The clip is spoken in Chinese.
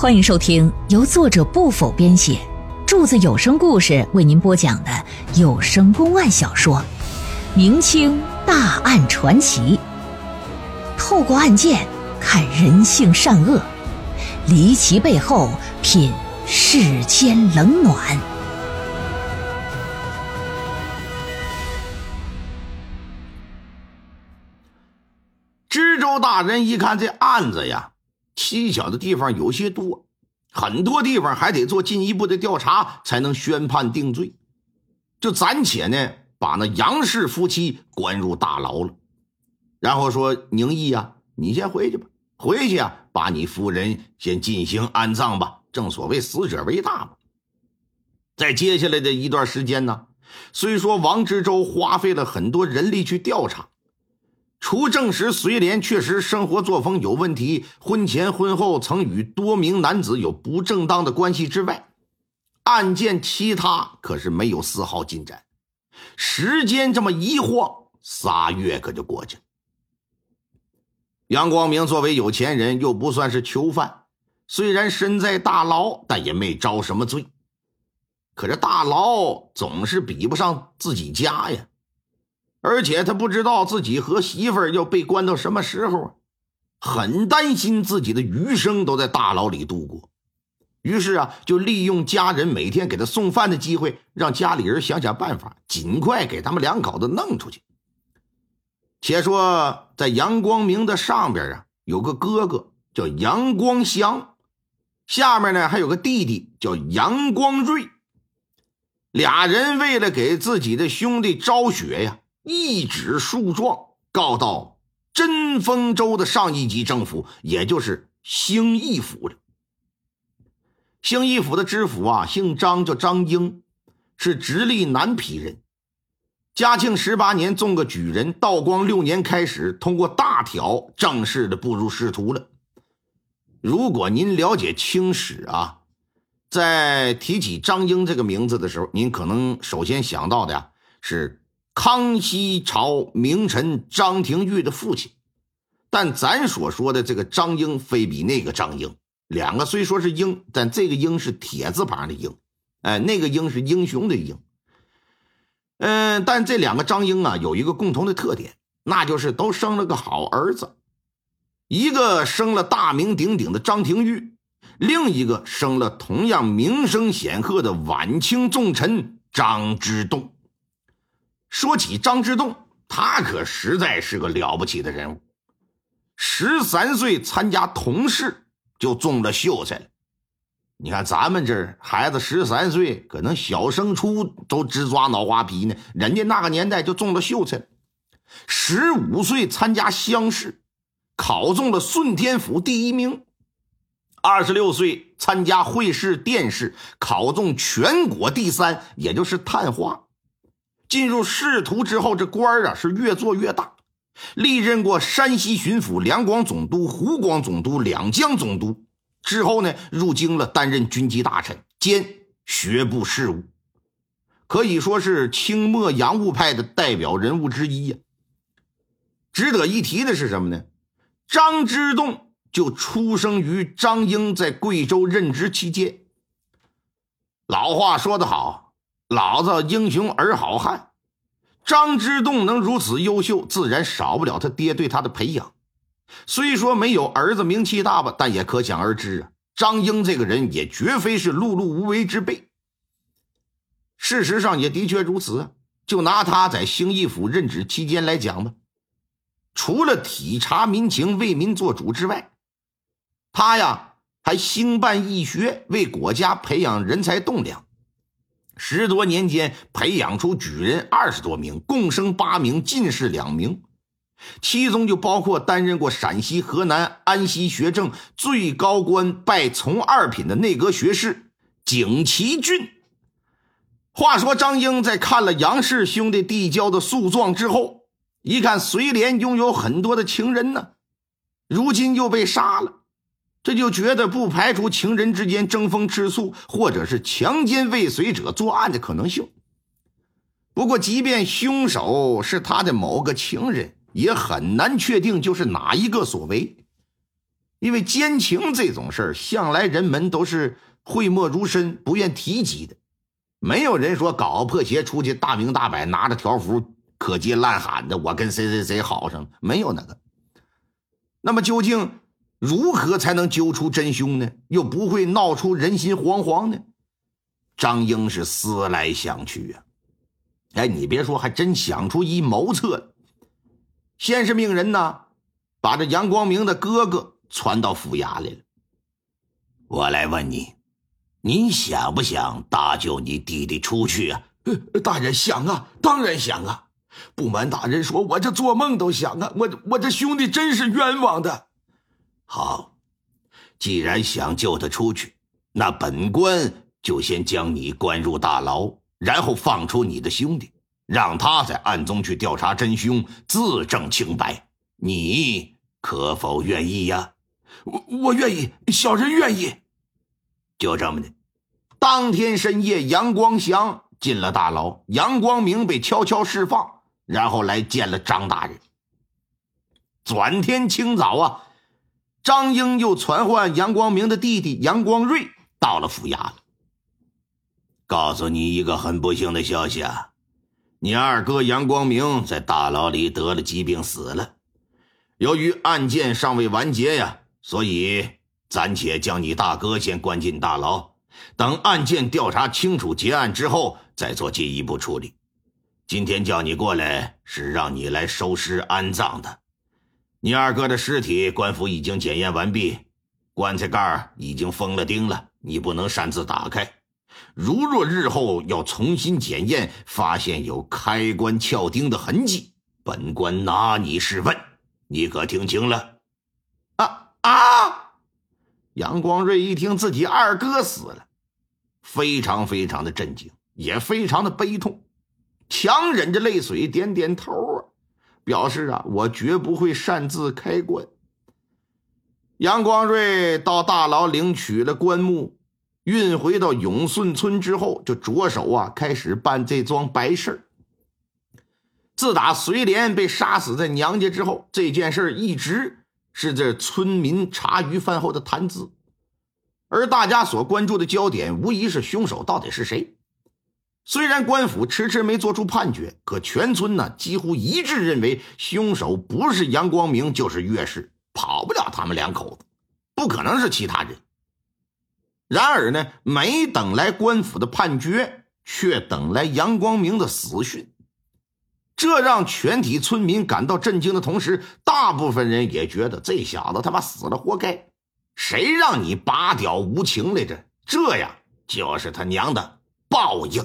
欢迎收听由作者不否编写，柱子有声故事为您播讲的有声公案小说《明清大案传奇》，透过案件看人性善恶，离奇背后品世间冷暖。知州大人一看这案子呀，蹊跷的地方有些多，很多地方还得做进一步的调查才能宣判定罪。就暂且呢，把那杨氏夫妻关入大牢了，然后说宁毅呀，你先回去吧，回去啊，把你夫人先进行安葬吧。正所谓死者为大嘛。在接下来的一段时间呢，虽说王之州花费了很多人力去调查。除证实隋莲确实生活作风有问题，婚前婚后曾与多名男子有不正当的关系之外，案件其他可是没有丝毫进展。时间这么一晃，仨月可就过去了。杨光明作为有钱人，又不算是囚犯，虽然身在大牢，但也没招什么罪。可这大牢总是比不上自己家呀。而且他不知道自己和媳妇儿要被关到什么时候啊，很担心自己的余生都在大牢里度过。于是啊，就利用家人每天给他送饭的机会，让家里人想想办法，尽快给他们两口子弄出去。且说在杨光明的上边啊，有个哥哥叫杨光祥，下面呢还有个弟弟叫杨光瑞。俩人为了给自己的兄弟昭雪呀。一纸诉状告到真丰州的上一级政府，也就是兴义府了。兴义府的知府啊，姓张，叫张英，是直隶南皮人。嘉庆十八年中个举人，道光六年开始通过大挑正式的步入仕途了。如果您了解清史啊，在提起张英这个名字的时候，您可能首先想到的呀是。康熙朝名臣张廷玉的父亲，但咱所说的这个张英非比那个张英，两个虽说是英，但这个英是铁字旁的英，哎，那个英是英雄的英。嗯，但这两个张英啊，有一个共同的特点，那就是都生了个好儿子，一个生了大名鼎鼎的张廷玉，另一个生了同样名声显赫的晚清重臣张之洞。说起张之洞，他可实在是个了不起的人物。十三岁参加童试就中了秀才了。你看咱们这孩子十三岁，可能小升初都直抓脑瓜皮呢，人家那个年代就中了秀才。十五岁参加乡试，考中了顺天府第一名。二十六岁参加会试殿试，考中全国第三，也就是探花。进入仕途之后，这官啊是越做越大，历任过山西巡抚、两广总督、湖广总督、两江总督。之后呢，入京了，担任军机大臣兼学部事务，可以说是清末洋务派的代表人物之一呀。值得一提的是什么呢？张之洞就出生于张英在贵州任职期间。老话说得好。老子英雄儿好汉，张之洞能如此优秀，自然少不了他爹对他的培养。虽说没有儿子名气大吧，但也可想而知啊，张英这个人也绝非是碌碌无为之辈。事实上也的确如此啊。就拿他在兴义府任职期间来讲吧，除了体察民情、为民做主之外，他呀还兴办义学，为国家培养人才栋梁。十多年间，培养出举人二十多名，共生八名进士两名，其中就包括担任过陕西、河南、安西学政最高官拜从二品的内阁学士景其俊。话说张英在看了杨氏兄弟递交的诉状之后，一看隋莲拥有很多的情人呢，如今又被杀了。这就觉得不排除情人之间争风吃醋，或者是强奸未遂者作案的可能性。不过，即便凶手是他的某个情人，也很难确定就是哪一个所为。因为奸情这种事儿，向来人们都是讳莫如深，不愿提及的。没有人说搞破鞋出去大明大摆，拿着条幅可接烂喊的，我跟谁谁谁好上了，没有那个。那么究竟如何才能揪出真凶呢？又不会闹出人心惶惶呢？张英是思来想去啊，哎，你别说，还真想出一谋策。先是命人呢，把这杨光明的哥哥传到府衙来了。我来问你。你想不想搭救你弟弟出去啊？大人想啊，当然想啊！不瞒大人说，我这做梦都想啊！我我这兄弟真是冤枉的。好，既然想救他出去，那本官就先将你关入大牢，然后放出你的兄弟，让他在暗中去调查真凶，自证清白。你可否愿意呀？我我愿意，小人愿意。就这么的，当天深夜，杨光祥进了大牢，杨光明被悄悄释放，然后来见了张大人。转天清早啊，张英又传唤杨光明的弟弟杨光瑞到了府衙了，告诉你一个很不幸的消息啊，你二哥杨光明在大牢里得了疾病死了，由于案件尚未完结呀，所以。暂且将你大哥先关进大牢，等案件调查清楚结案之后再做进一步处理。今天叫你过来是让你来收尸安葬的。你二哥的尸体，官府已经检验完毕，棺材盖已经封了钉了，你不能擅自打开。如若日后要重新检验，发现有开棺撬钉的痕迹，本官拿你试问。你可听清了？啊啊！杨光瑞一听自己二哥死了，非常非常的震惊，也非常的悲痛，强忍着泪水点点头，表示啊，我绝不会擅自开棺。杨光瑞到大牢领取了棺木，运回到永顺村之后，就着手啊开始办这桩白事自打随莲被杀死在娘家之后，这件事一直。是这村民茶余饭后的谈资，而大家所关注的焦点无疑是凶手到底是谁。虽然官府迟迟没做出判决，可全村呢几乎一致认为凶手不是杨光明就是岳氏，跑不了他们两口子，不可能是其他人。然而呢，没等来官府的判决，却等来杨光明的死讯。这让全体村民感到震惊的同时，大部分人也觉得这小子他妈死了活该。谁让你拔屌无情来着？这样就是他娘的报应。